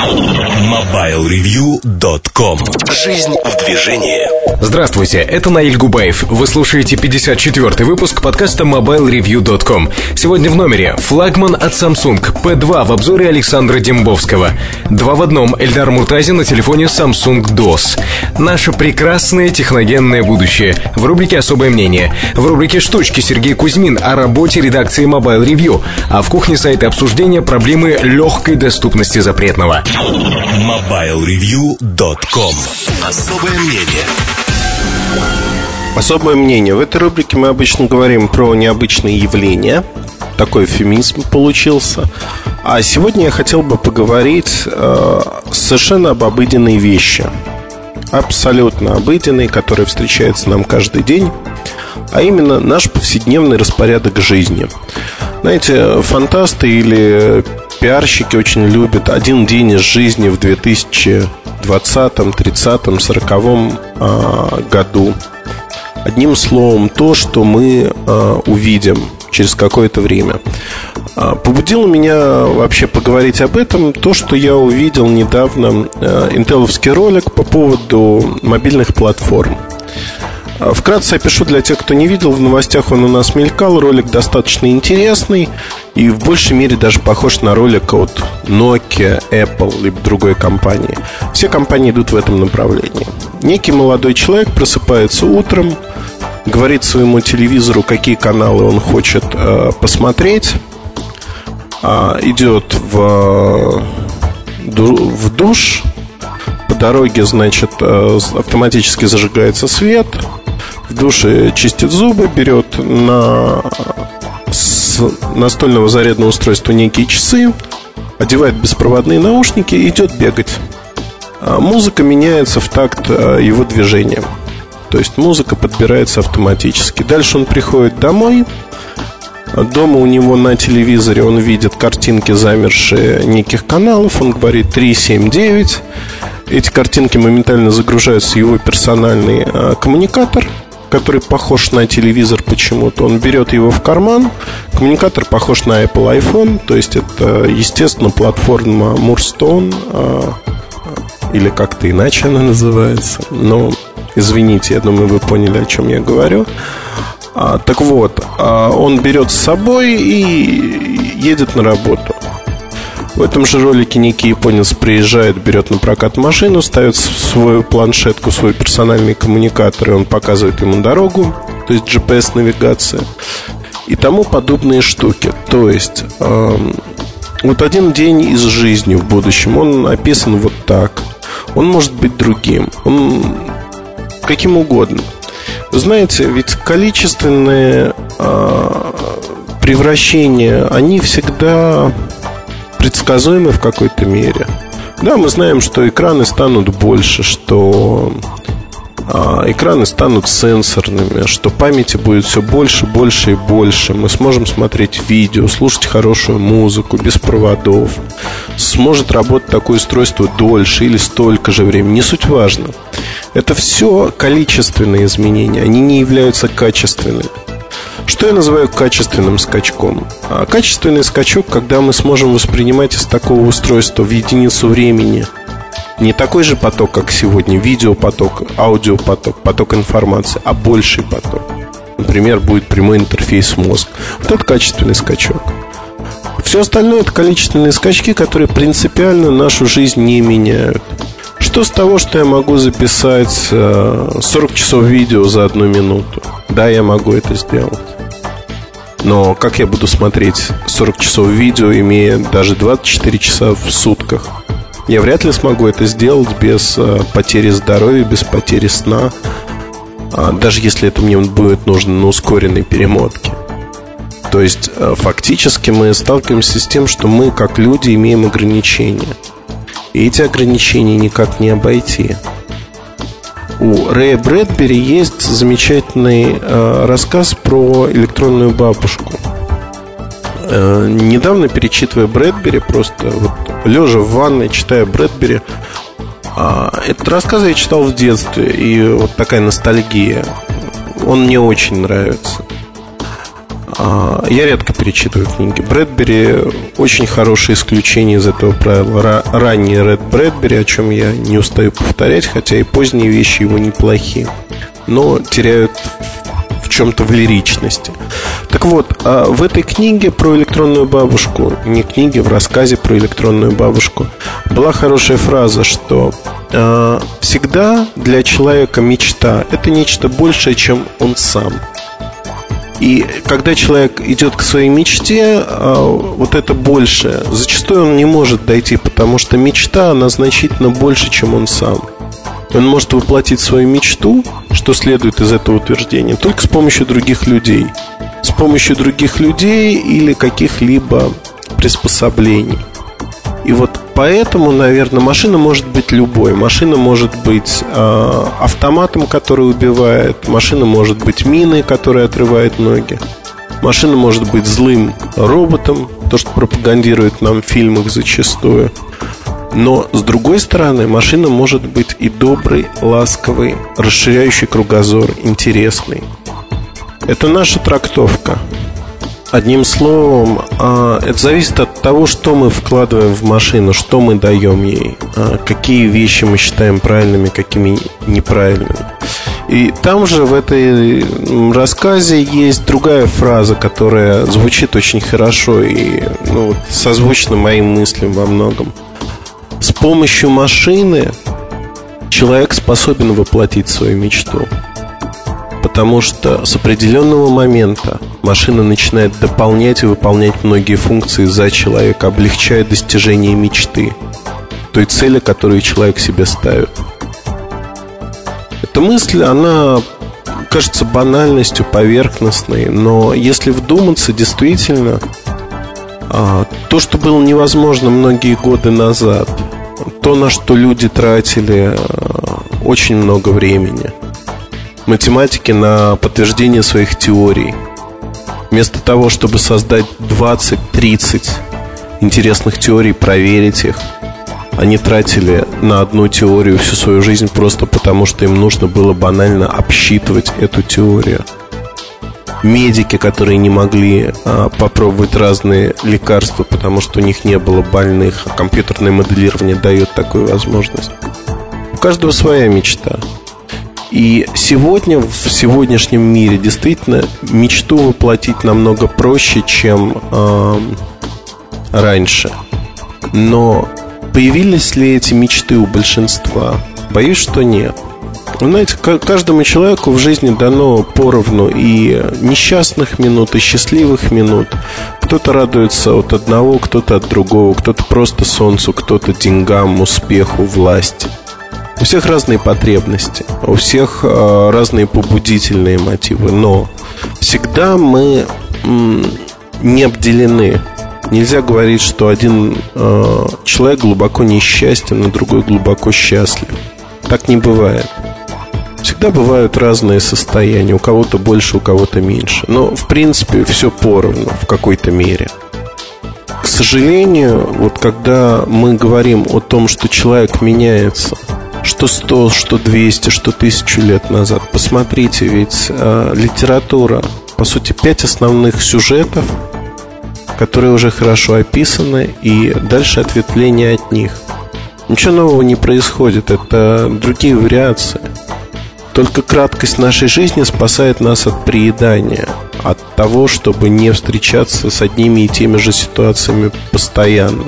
MobileReview.com Жизнь в движении Здравствуйте, это Наиль Губаев. Вы слушаете 54-й выпуск подкаста MobileReview.com. Сегодня в номере флагман от Samsung P2 в обзоре Александра Дембовского. Два в одном Эльдар Муртазин на телефоне Samsung DOS. Наше прекрасное техногенное будущее. В рубрике «Особое мнение». В рубрике «Штучки» Сергей Кузьмин о работе редакции Mobile Review. А в кухне сайта обсуждения проблемы легкой доступности запретного. MobileReview.com Особое мнение Особое мнение. В этой рубрике мы обычно говорим про необычные явления. Такой эфемизм получился. А сегодня я хотел бы поговорить э, совершенно об обыденной вещи. Абсолютно обыденной, которая встречается нам каждый день. А именно наш повседневный распорядок жизни. Знаете, фантасты или пиарщики очень любят один день из жизни в 2020, 30, 40 году. Одним словом, то, что мы а, увидим через какое-то время. А, побудило меня вообще поговорить об этом то, что я увидел недавно а, интеловский ролик по поводу мобильных платформ. Вкратце опишу для тех, кто не видел, в новостях он у нас мелькал. Ролик достаточно интересный и в большей мере даже похож на ролик от Nokia, Apple либо другой компании. Все компании идут в этом направлении. Некий молодой человек просыпается утром, говорит своему телевизору, какие каналы он хочет э, посмотреть, э, идет в, в душ, по дороге, значит, э, автоматически зажигается свет, в душе чистит зубы, берет на с настольного зарядного устройства некие часы, одевает беспроводные наушники и идет бегать. А музыка меняется в такт э, его движения. То есть музыка подбирается автоматически. Дальше он приходит домой. Дома у него на телевизоре он видит картинки, замершие неких каналов. Он говорит 379. Эти картинки моментально загружаются в его персональный э, коммуникатор – который похож на телевизор почему-то. Он берет его в карман. Коммуникатор похож на Apple iPhone. То есть это, естественно, платформа Moorstone. А, или как-то иначе она называется. Но, извините, я думаю, вы поняли, о чем я говорю. А, так вот, а, он берет с собой и едет на работу. В этом же ролике некий японец приезжает, берет на прокат машину, ставит свою планшетку, свой персональный коммуникатор, и он показывает ему дорогу, то есть GPS-навигация и тому подобные штуки. То есть э, вот один день из жизни в будущем, он описан вот так. Он может быть другим, он каким угодно. знаете, ведь количественные э, превращения, они всегда предсказуемы в какой-то мере. Да, мы знаем, что экраны станут больше, что а, экраны станут сенсорными, что памяти будет все больше, больше и больше. Мы сможем смотреть видео, слушать хорошую музыку без проводов. Сможет работать такое устройство дольше или столько же времени. Не суть важно. Это все количественные изменения, они не являются качественными. Что я называю качественным скачком? А качественный скачок, когда мы сможем воспринимать из такого устройства в единицу времени не такой же поток, как сегодня, видеопоток, аудиопоток, поток информации, а больший поток. Например, будет прямой интерфейс мозг. Вот это качественный скачок. Все остальное это количественные скачки, которые принципиально нашу жизнь не меняют. Что с того, что я могу записать 40 э, часов видео за одну минуту? Да, я могу это сделать. Но как я буду смотреть 40 часов видео, имея даже 24 часа в сутках? Я вряд ли смогу это сделать без э, потери здоровья, без потери сна. А, даже если это мне будет нужно на ускоренной перемотке. То есть, э, фактически мы сталкиваемся с тем, что мы, как люди, имеем ограничения. И эти ограничения никак не обойти. У Рэя Брэдбери есть замечательный э, рассказ про электронную бабушку. Э, недавно перечитывая Брэдбери, просто вот лежа в ванной, читая Брэдбери, э, этот рассказ я читал в детстве, и вот такая ностальгия. Он мне очень нравится. А, я редко перечитываю книги. Брэдбери очень хорошее исключение из этого правила. Ранний Ред Брэдбери, о чем я не устаю повторять, хотя и поздние вещи его неплохие, но теряют в чем-то в лиричности. Так вот, а в этой книге про электронную бабушку, не книге, в рассказе про электронную бабушку, была хорошая фраза, что э, всегда для человека мечта это нечто большее, чем он сам. И когда человек идет к своей мечте, а, вот это больше, зачастую он не может дойти, потому что мечта, она значительно больше, чем он сам. Он может воплотить свою мечту, что следует из этого утверждения, только с помощью других людей. С помощью других людей или каких-либо приспособлений. И вот поэтому, наверное, машина может быть любой. Машина может быть э, автоматом, который убивает. Машина может быть миной, которая отрывает ноги. Машина может быть злым роботом, то, что пропагандирует нам в фильмах зачастую. Но, с другой стороны, машина может быть и добрый, ласковый, расширяющий кругозор, интересный. Это наша трактовка. Одним словом, а, это зависит от того, что мы вкладываем в машину, что мы даем ей, а, какие вещи мы считаем правильными, какими неправильными. И там же в этой рассказе есть другая фраза, которая звучит очень хорошо и ну, созвучна моим мыслям во многом. С помощью машины человек способен воплотить свою мечту. Потому что с определенного момента машина начинает дополнять и выполнять многие функции за человека, облегчая достижение мечты, той цели, которую человек себе ставит. Эта мысль, она кажется банальностью, поверхностной, но если вдуматься, действительно, а, то, что было невозможно многие годы назад, то, на что люди тратили а, очень много времени – математики на подтверждение своих теорий. Вместо того, чтобы создать 20-30 интересных теорий, проверить их, они тратили на одну теорию всю свою жизнь просто потому, что им нужно было банально обсчитывать эту теорию. Медики, которые не могли а, попробовать разные лекарства, потому что у них не было больных, а компьютерное моделирование дает такую возможность. У каждого своя мечта. И сегодня, в сегодняшнем мире, действительно, мечту воплотить намного проще, чем э, раньше. Но появились ли эти мечты у большинства? Боюсь, что нет. Вы знаете, каждому человеку в жизни дано поровну и несчастных минут, и счастливых минут. Кто-то радуется от одного, кто-то от другого, кто-то просто солнцу, кто-то деньгам, успеху, власти. У всех разные потребности, у всех э, разные побудительные мотивы, но всегда мы не обделены. Нельзя говорить, что один э, человек глубоко несчастен, а другой глубоко счастлив. Так не бывает. Всегда бывают разные состояния, у кого-то больше, у кого-то меньше. Но, в принципе, все поровну в какой-то мере. К сожалению, вот когда мы говорим о том, что человек меняется – что 100, что 200, что 1000 лет назад. Посмотрите, ведь э, литература, по сути, пять основных сюжетов, которые уже хорошо описаны, и дальше ответвление от них. Ничего нового не происходит, это другие вариации. Только краткость нашей жизни спасает нас от приедания, от того, чтобы не встречаться с одними и теми же ситуациями постоянно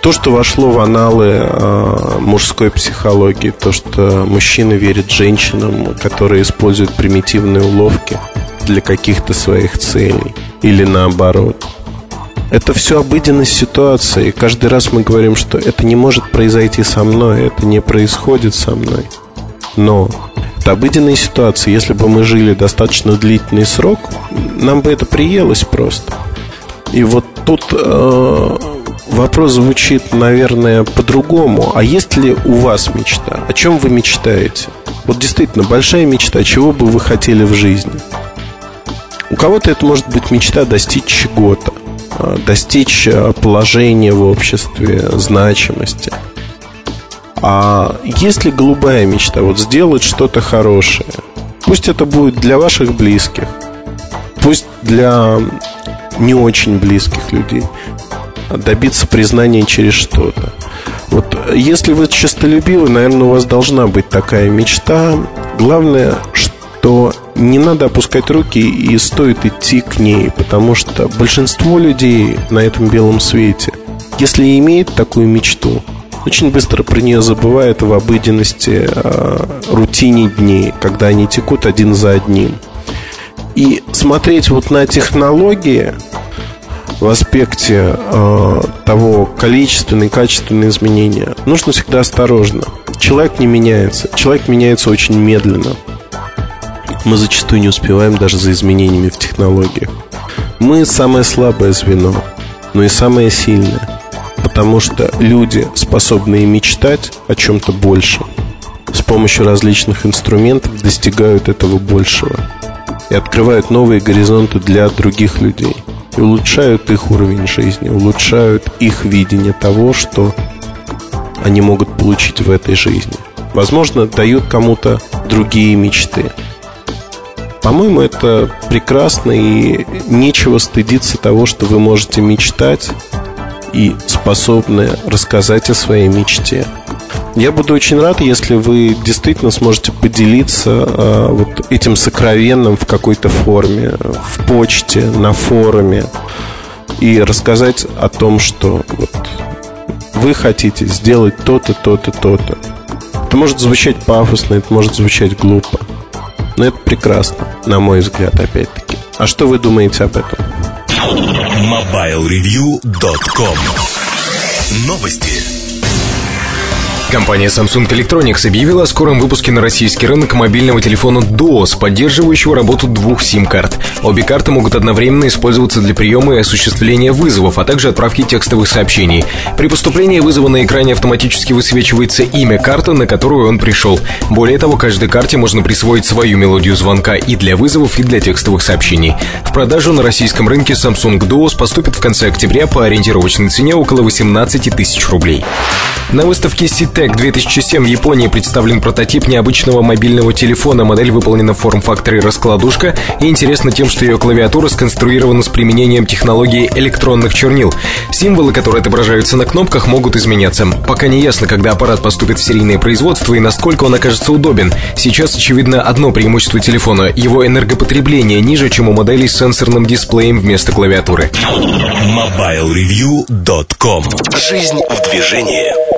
то, что вошло в аналы э, мужской психологии, то, что мужчины верят женщинам, которые используют примитивные уловки для каких-то своих целей, или наоборот. Это все обыденность ситуации. Каждый раз мы говорим, что это не может произойти со мной, это не происходит со мной. Но это обыденная ситуация. Если бы мы жили достаточно длительный срок, нам бы это приелось просто. И вот тут э, вопрос звучит, наверное, по-другому. А есть ли у вас мечта? О чем вы мечтаете? Вот действительно, большая мечта, чего бы вы хотели в жизни? У кого-то это может быть мечта достичь чего-то, а, достичь а, положения в обществе, значимости. А есть ли голубая мечта? Вот сделать что-то хорошее. Пусть это будет для ваших близких, пусть для не очень близких людей, добиться признания через что-то. Вот если вы честолюбивы, наверное, у вас должна быть такая мечта. Главное, что не надо опускать руки и стоит идти к ней, потому что большинство людей на этом белом свете, если имеет такую мечту, очень быстро про нее забывают в обыденности, э, рутине дней, когда они текут один за одним. И смотреть вот на технологии в аспекте э, того количественные и качественные изменения нужно всегда осторожно. Человек не меняется. Человек меняется очень медленно. Мы зачастую не успеваем даже за изменениями в технологиях. Мы самое слабое звено, но и самое сильное. Потому что люди, способные мечтать о чем-то большем, с помощью различных инструментов достигают этого большего и открывают новые горизонты для других людей и улучшают их уровень жизни, улучшают их видение того, что они могут получить в этой жизни. Возможно, дают кому-то другие мечты. По-моему, это прекрасно и нечего стыдиться того, что вы можете мечтать и способны рассказать о своей мечте. Я буду очень рад, если вы действительно сможете поделиться э, вот этим сокровенным в какой-то форме, в почте, на форуме, и рассказать о том, что вот вы хотите сделать то-то, то-то, то-то. Это может звучать пафосно, это может звучать глупо. Но это прекрасно, на мой взгляд, опять-таки. А что вы думаете об этом? MobileReview.com Новости. Компания Samsung Electronics объявила о скором выпуске на российский рынок мобильного телефона DOS, поддерживающего работу двух сим-карт. Обе карты могут одновременно использоваться для приема и осуществления вызовов, а также отправки текстовых сообщений. При поступлении вызова на экране автоматически высвечивается имя карты, на которую он пришел. Более того, каждой карте можно присвоить свою мелодию звонка и для вызовов, и для текстовых сообщений. В продажу на российском рынке Samsung DOS поступит в конце октября по ориентировочной цене около 18 тысяч рублей. На выставке CT Tech 2007 в Японии представлен прототип необычного мобильного телефона. Модель выполнена в форм-факторе раскладушка и интересна тем, что ее клавиатура сконструирована с применением технологии электронных чернил. Символы, которые отображаются на кнопках, могут изменяться. Пока не ясно, когда аппарат поступит в серийное производство и насколько он окажется удобен. Сейчас очевидно одно преимущество телефона – его энергопотребление ниже, чем у моделей с сенсорным дисплеем вместо клавиатуры. MobileReview.com Жизнь в движении